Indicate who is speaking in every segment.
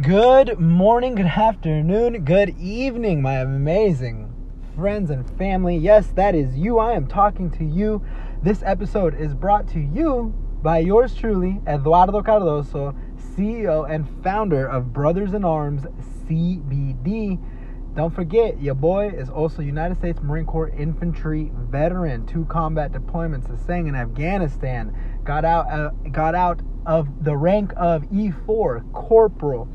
Speaker 1: Good morning, good afternoon, good evening, my amazing friends and family. Yes, that is you. I am talking to you. This episode is brought to you by yours truly, Eduardo Cardoso, CEO and founder of Brothers in Arms CBD. Don't forget, your boy is also United States Marine Corps infantry veteran, two combat deployments, a Sangin Afghanistan. Got out, uh, got out of the rank of E4 corporal.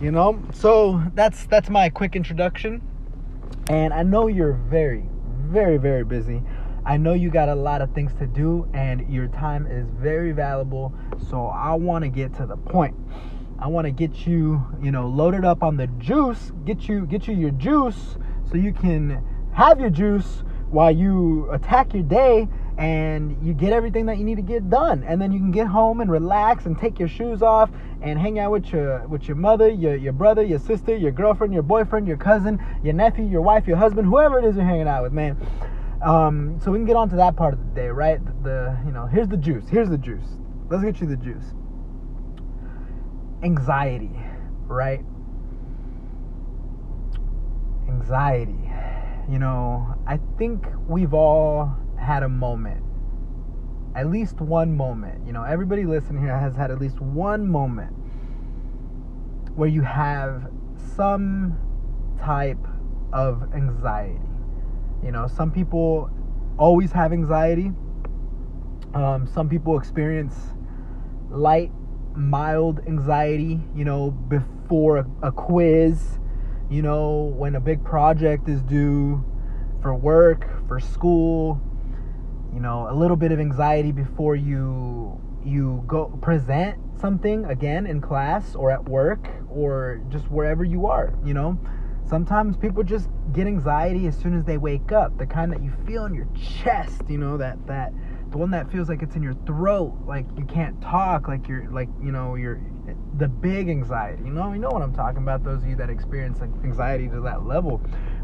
Speaker 1: You know, so that's that's my quick introduction. And I know you're very, very, very busy. I know you got a lot of things to do, and your time is very valuable. So I want to get to the point. I want to get you, you know, loaded up on the juice, get you get you your juice so you can have your juice while you attack your day and you get everything that you need to get done. And then you can get home and relax and take your shoes off and hang out with your with your mother your, your brother your sister your girlfriend your boyfriend your cousin your nephew your wife your husband whoever it is you're hanging out with man. Um, so we can get on to that part of the day right? The, the you know here's the juice here's the juice. Let's get you the juice. Anxiety, right? Anxiety. You know, I think we've all had a moment. At least one moment. You know, everybody listening here has had at least one moment where you have some type of anxiety. You know, some people always have anxiety. Um, some people experience light mild anxiety, you know, before a, a, quiz, you know, when a big project is due for work, for school, you know, a little bit of anxiety before you you go present something again in class or at work or just wherever you are, you know. Sometimes people just get anxiety as soon as they wake up, the kind that you feel in your chest, you know, that that the one that feels like it's in your throat, like you can't talk, like you're like you know you're the big anxiety. You know, you know what I'm talking about. Those of you that experience anxiety to that level,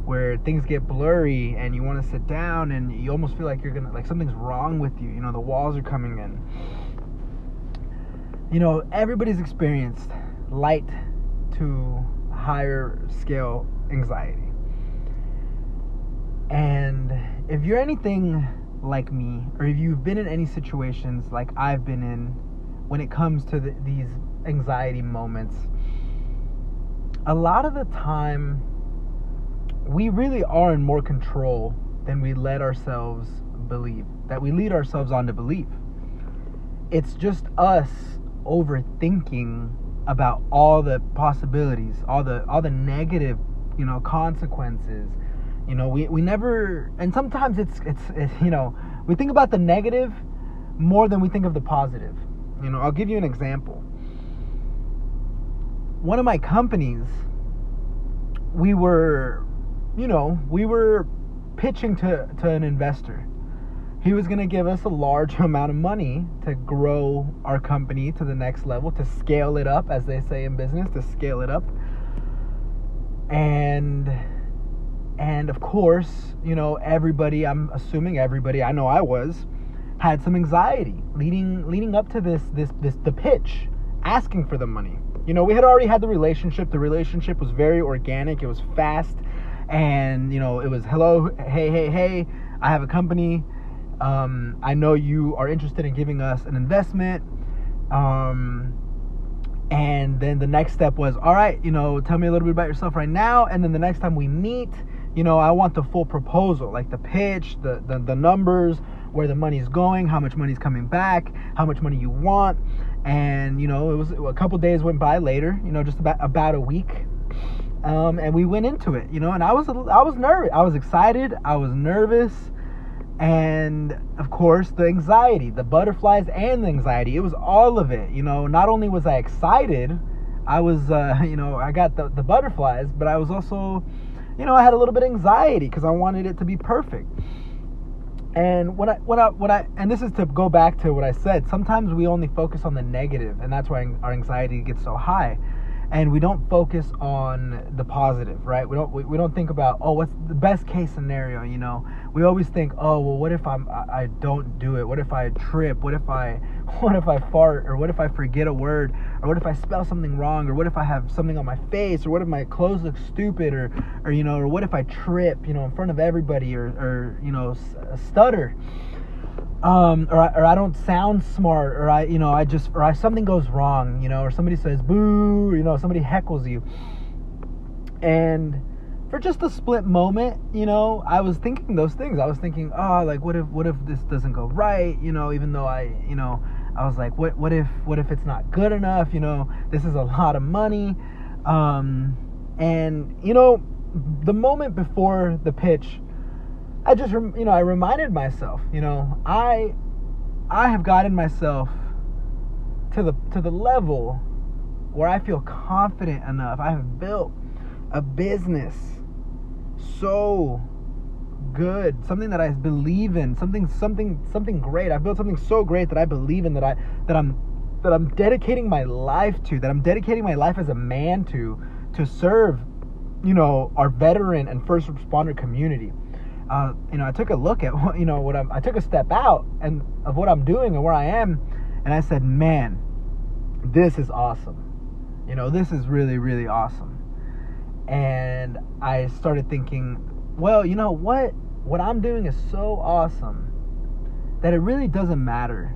Speaker 1: where things get blurry and you want to sit down and you almost feel like you're gonna like something's wrong with you. You know, the walls are coming in. You know, everybody's experienced light to higher scale anxiety. And if you're anything like me, or if you've been in any situations like I've been in when it comes to the, these anxiety moments, a lot of the time we really are in more control than we let ourselves believe, that we lead ourselves on to believe. It's just us overthinking about all the possibilities, all the all the negative, you know, consequences you know, we, we never, and sometimes it's, it's, it's, you know, we think about the negative more than we think of the positive. You know, I'll give you an example. One of my companies, we were, you know, we were pitching to, to an investor. He was going to give us a large amount of money to grow our company to the next level, to scale it up, as they say in business, to scale it up. And and of course, you know, everybody, I'm assuming everybody, I know I was, had some anxiety leading leading up to this this this the pitch, asking for the money. You know, we had already had the relationship. The relationship was very organic. It was fast, and you know, it was hello, hey, hey, hey. I have a company. Um, I know you are interested in giving us an investment. Um, and then the next step was, all right, you know, tell me a little bit about yourself right now. And then the next time we meet, you know, I want the full proposal, like the pitch, the, the, the numbers, where the money's going, how much money's coming back, how much money you want. And, you know, it was a couple days went by later, you know, just about, about a week. Um, and we went into it, you know, and I was, I was nervous. I was excited. I was nervous. And of course, the anxiety, the butterflies and the anxiety, it was all of it, you know, not only was I excited, I was, uh, you know, I got the, the butterflies, but I was also, you know, I had a little bit of anxiety because I wanted it to be perfect. And what I, what I, what I, and this is to go back to what I said. Sometimes we only focus on the negative, and that's why our anxiety gets so high. And we don't focus on the positive right? We don't we, we don't think about oh what's the best case scenario you know? We always think oh well what if i'm I, I don't do it? What if i trip? What if i what if i fart? Or what if i forget a word? Or what if i spell something wrong? Or what if i have something on my face? Or what if my clothes look stupid? Or or you know or what if i trip you know in front of everybody? Or or you know stutter um, or I, or I don't sound smart, or I, you know, I just, or I something goes wrong, you know, or somebody says boo, you know, somebody heckles you, and for just a split moment, you know, I was thinking those things. I was thinking, oh, like what if, what if this doesn't go right, you know, even though I, you know, I was like, what, what if, what if it's not good enough, you know, this is a lot of money, um, and you know, the moment before the pitch I just, you know, I reminded myself, you know, I, I have gotten myself to the to the level where I feel confident enough. I have built a business so good, something that I believe in, something something something great. I've built something so great that I believe in that I that I'm that I'm dedicating my life to, that I'm dedicating my life as a man to to serve, you know, our veteran and first responder community uh, you know, I took a look at what, you know, what I'm, I took a step out and of what I'm doing and where I am, and I said, man, this is awesome. You know, this is really, really awesome. And I started thinking, well, you know what? What I'm doing is so awesome that it really doesn't matter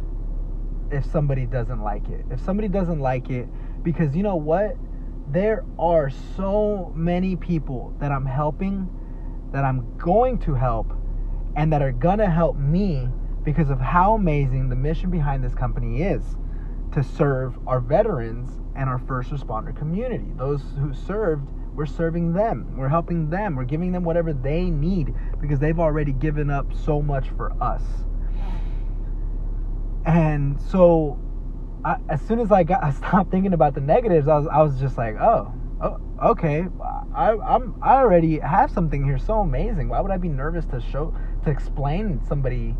Speaker 1: if somebody doesn't like it. If somebody doesn't like it, because you know what? There are so many people that I'm helping that I'm going to help and that are gonna help me because of how amazing the mission behind this company is to serve our veterans and our first responder community. Those who served, we're serving them. We're helping them. We're giving them whatever they need because they've already given up so much for us. And so, I, as soon as I got, I stopped thinking about the negatives. I was, I was just like, oh, oh, okay. I, I'm I already have something here so amazing. Why would I be nervous to show to explain somebody,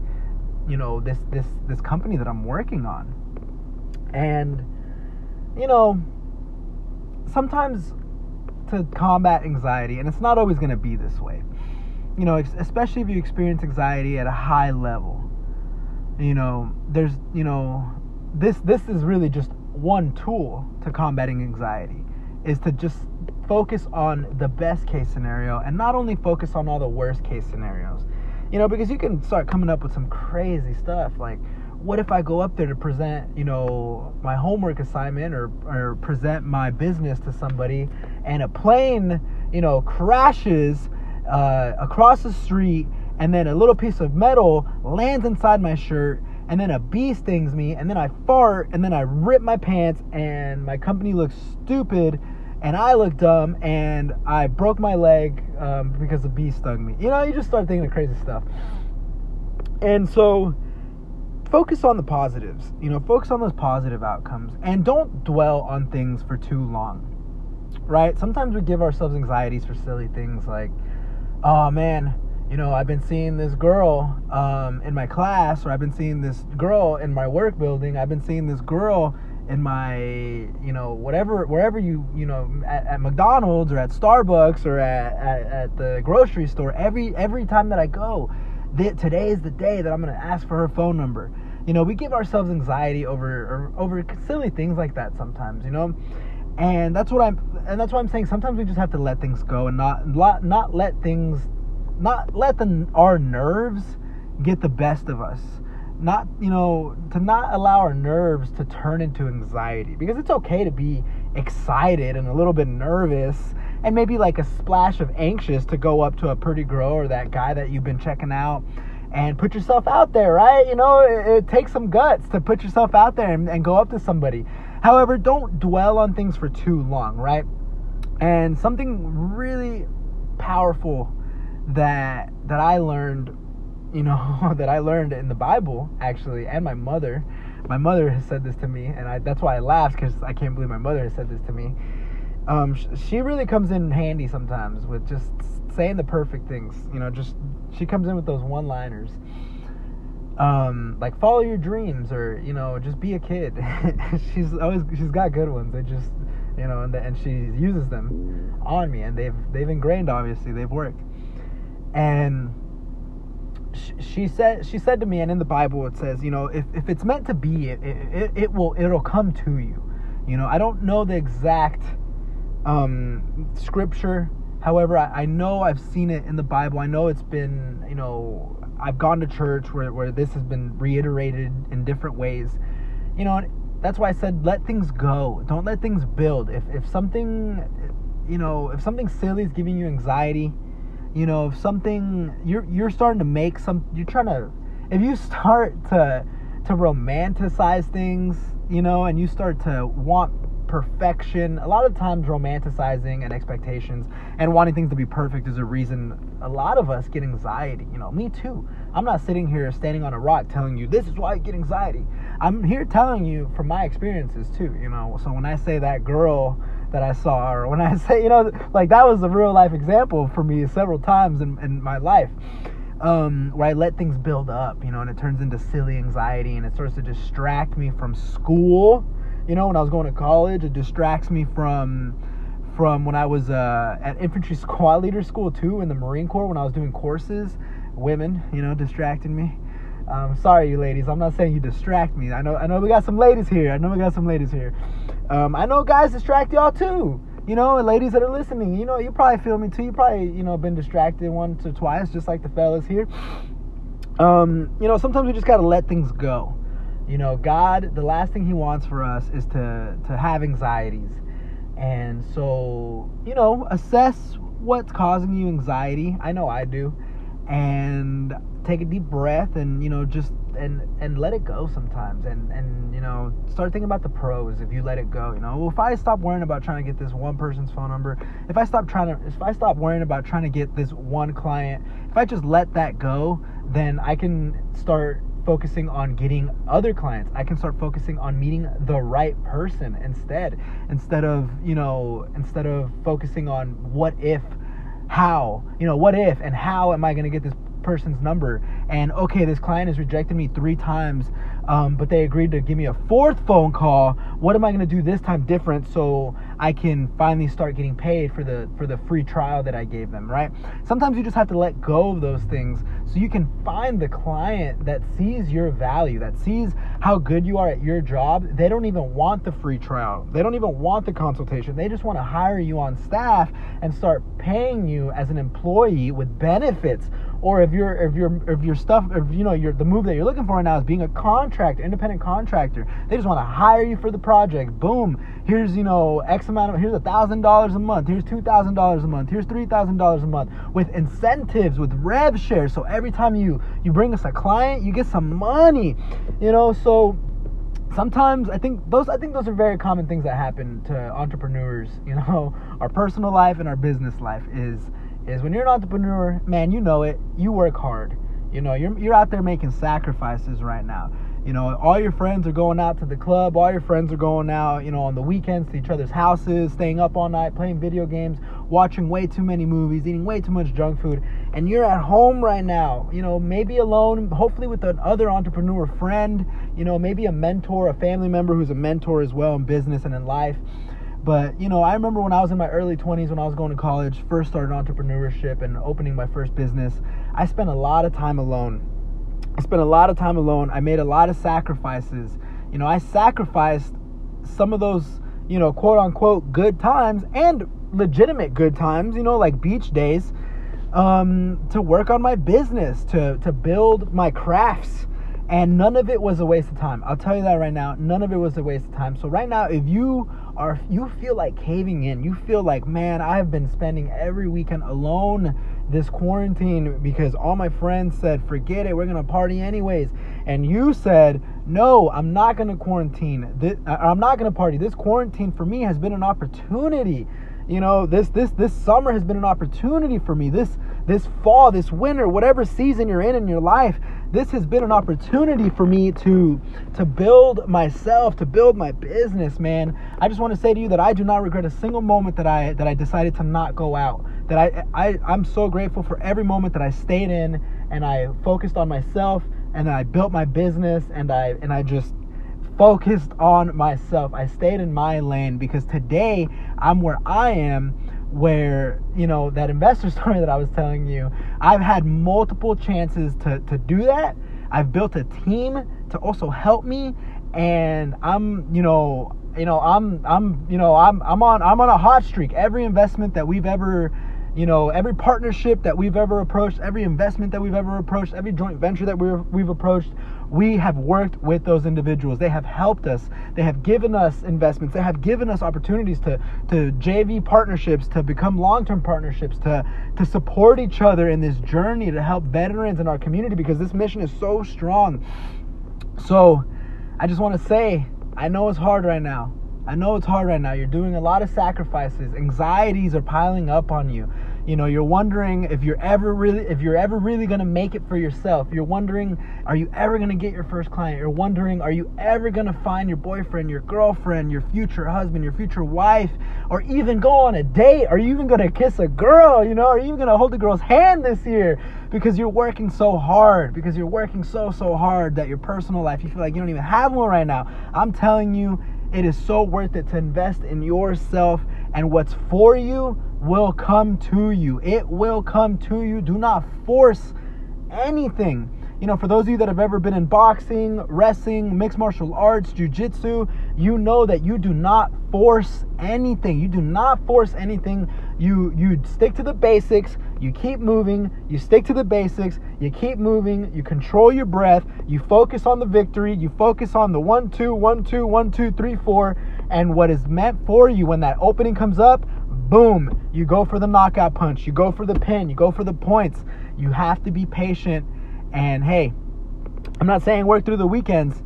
Speaker 1: you know, this this this company that I'm working on? And you know, sometimes to combat anxiety, and it's not always going to be this way. You know, especially if you experience anxiety at a high level. You know, there's, you know, this this is really just one tool to combating anxiety is to just focus on the best case scenario and not only focus on all the worst case scenarios. You know, because you can start coming up with some crazy stuff like what if I go up there to present, you know, my homework assignment or, or present my business to somebody and a plane, you know, crashes uh, across the street and then a little piece of metal lands inside my shirt and then a bee stings me and then I fart and then I rip my pants and my company looks stupid and I look dumb and I broke my leg um, because the bee stung me. You know, you just start thinking of crazy stuff. And so focus on the positives, you know, focus on those positive outcomes and don't dwell on things for too long. Right? Sometimes we give ourselves anxieties for silly things like, oh man, you know, I've been seeing this girl um, in my class, or I've been seeing this girl in my work building, I've been seeing this girl in my you know whatever wherever you you know at, at McDonald's or at Starbucks or at, at, at, the grocery store every every time that I go that today is the day that I'm gonna ask for her phone number. You know we give ourselves anxiety over over silly things like that sometimes you know? And that's what I'm and that's what I'm saying sometimes we just have to let things go and not not, not let things not let the our nerves get the best of us. Not you know to not allow our nerves to turn into anxiety because it's okay to be excited and a little bit nervous and maybe like a splash of anxious to go up to a pretty girl or that guy that you've been checking out and put yourself out there right? You know it, it takes some guts to put yourself out there and, and go up to somebody. However don't dwell on things for too long right? And something really powerful that that I learned you know that I learned in the Bible actually, and my mother. My mother has said this to me, and I, that's why I laughed because I can't believe my mother has said this to me. Um, she really comes in handy sometimes with just saying the perfect things. You know, just she comes in with those one-liners. Um, like follow your dreams, or you know, just be a kid. she's always she's got good ones. They just you know, and, the, and she uses them on me, and they've they've ingrained obviously they've worked, and she said she said to me and in the bible it says you know if, if it's meant to be it, it, it will it'll come to you. You know i don't know the exact um, scripture. However I, I know i've seen it in the bible. I know it's been you know i've gone to church where, where this has been reiterated in different ways. You know that's why i said let things go. Don't let things build. If, if something you know if something silly is giving you anxiety you know if something you're you're starting to make some you're trying to if you start to to romanticize things you know and you start to want perfection a lot of times romanticizing and expectations and wanting things to be perfect is a reason. A lot of us get anxiety you know me too. I'm not sitting here standing on a rock telling you this is why i get anxiety. I'm here telling you from my experiences too you know. So when i say that girl that I saw, or when I say, you know, like that was a real life example for me several times in, in my life. Um, where I let things build up, you know, and it turns into silly anxiety and it starts to distract me from school. You know, when I was going to college, it distracts me from from when I was uh, at infantry squad leader school too in the Marine Corps when I was doing courses. Women, you know, distracted me. Um, sorry, you ladies. I'm not saying you distract me. I know, I know we got some ladies here. I know we got some ladies here. Um, I know guys distract y'all too. You know, and ladies that are listening, you know, you probably feel me too. You probably, you know, been distracted once or twice, just like the fellas here. Um, you know, sometimes we just gotta let things go. You know, God, the last thing He wants for us is to to have anxieties, and so you know, assess what's causing you anxiety. I know I do, and take a deep breath and you know just and and let it go sometimes. And and you know start thinking about the pros if you let it go you know. Well, if i stop worrying about trying to get this one person's phone number if i stop trying to if i stop worrying about trying to get this one client if i just let that go then i can start focusing on getting other clients. I can start focusing on meeting the right person instead instead of you know instead of focusing on what if how you know what if and how am i going to get this person's number. And okay this client has rejected me three times um, but they agreed to give me a fourth phone call. What am i going to do this time different so i can finally start getting paid for the for the free trial that i gave them right? Sometimes you just have to let go of those things so you can find the client that sees your value that sees how good you are at your job. They don't even want the free trial. They don't even want the consultation. They just want to hire you on staff and start paying you as an employee with benefits or if you're if you're if your stuff if you know your the move that you're looking for right now is being a contractor independent contractor. They just want to hire you for the project. Boom. Here's you know x amount of here's a thousand dollars a month. Here's two thousand dollars a month. Here's three thousand dollars a month with incentives with rev share so every time you you bring us a client you get some money you know? So sometimes I think those I think those are very common things that happen to entrepreneurs. You know, our personal life and our business life is is when you're an entrepreneur, man, you know it. You work hard. You know, you're you're out there making sacrifices right now. You know, all your friends are going out to the club. All your friends are going out, you know, on the weekends to each other's houses, staying up all night, playing video games, watching way too many movies, eating way too much junk food. And you're at home right now, you know, maybe alone, hopefully with another entrepreneur friend, you know, maybe a mentor, a family member who's a mentor as well in business and in life. But, you know, I remember when I was in my early 20s, when I was going to college, first started entrepreneurship and opening my first business, I spent a lot of time alone. I spent a lot of time alone. I made a lot of sacrifices. You know, I sacrificed some of those, you know, quote unquote good times and legitimate good times, you know, like beach days, um, to work on my business, to, to build my crafts and none of it was a waste of time. I'll tell you that right now. None of it was a waste of time. So right now, if you are, you feel like caving in, you feel like, man, I've been spending every weekend alone this quarantine because all my friends said, forget it, we're gonna party anyways. And you said, no, I'm not gonna quarantine. This, uh, I'm not gonna party. This quarantine for me has been an opportunity you know this this this summer has been an opportunity for me this this fall this winter whatever season you're in in your life this has been an opportunity for me to to build myself to build my business man i just want to say to you that i do not regret a single moment that i that i decided to not go out that i, I i'm so grateful for every moment that i stayed in and i focused on myself and i built my business and i and i just focused on myself. I stayed in my lane because today I'm where I am where you know that investor story that I was telling you, I've had multiple chances to to do that. I've built a team to also help me and I'm, you know, you know, I'm I'm you know, I'm I'm on I'm on a hot streak. Every investment that we've ever you know, every partnership that we've ever approached, every investment that we've ever approached, every joint venture that we've, we've approached, we have worked with those individuals. They have helped us. They have given us investments. They have given us opportunities to, to JV partnerships, to become long-term partnerships, to, to support each other in this journey to help veterans in our community because this mission is so strong. So I just want to say, I know it's hard right now. I know it's hard right now. You're doing a lot of sacrifices. Anxieties are piling up on you. You know, you're wondering if you're ever really if you're ever really going to make it for yourself. You're wondering are you ever going to get your first client? You're wondering are you ever going to find your boyfriend, your girlfriend, your future husband, your future wife, or even go on a date? Are you even going to kiss a girl, you know? Are you even going to hold a girl's hand this year? Because you're working so hard, because you're working so so hard that your personal life you feel like you don't even have one right now. I'm telling you it is so worth it to invest in yourself, and what's for you will come to you. It will come to you. Do not force anything. You know, for those of you that have ever been in boxing, wrestling, mixed martial arts, jujitsu, you know that you do not force anything. You do not force anything. You you stick to the basics. You keep moving. You stick to the basics. You keep moving. You control your breath. You focus on the victory. You focus on the one, two, one, two, one, two, three, four, and what is meant for you when that opening comes up. Boom! You go for the knockout punch. You go for the pin. You go for the points. You have to be patient and hey, I'm not saying work through the weekends.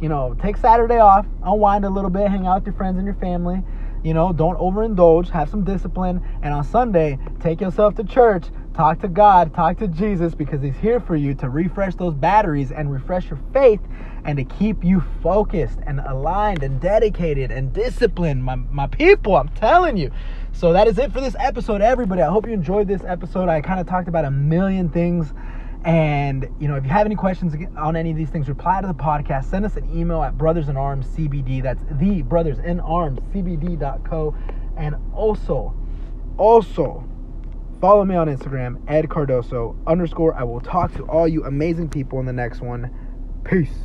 Speaker 1: You know, take Saturday off, unwind a little bit, hang out with your friends and your family. You know, don't overindulge, have some discipline. And on Sunday, take yourself to church, talk to God, talk to Jesus because He's here for you to refresh those batteries and refresh your faith and to keep you focused and aligned and dedicated and disciplined. My, my people, I'm telling you. So that is it for this episode, everybody. I hope you enjoyed this episode. I kind of talked about a million things and you know, if you have any questions on any of these things, reply to the podcast. Send us an email at Brothers in Arms CBD. That's the Brothers in Arms CBD.co. And also, also follow me on Instagram, Ed Cardoso underscore. I will talk to all you amazing people in the next one. Peace.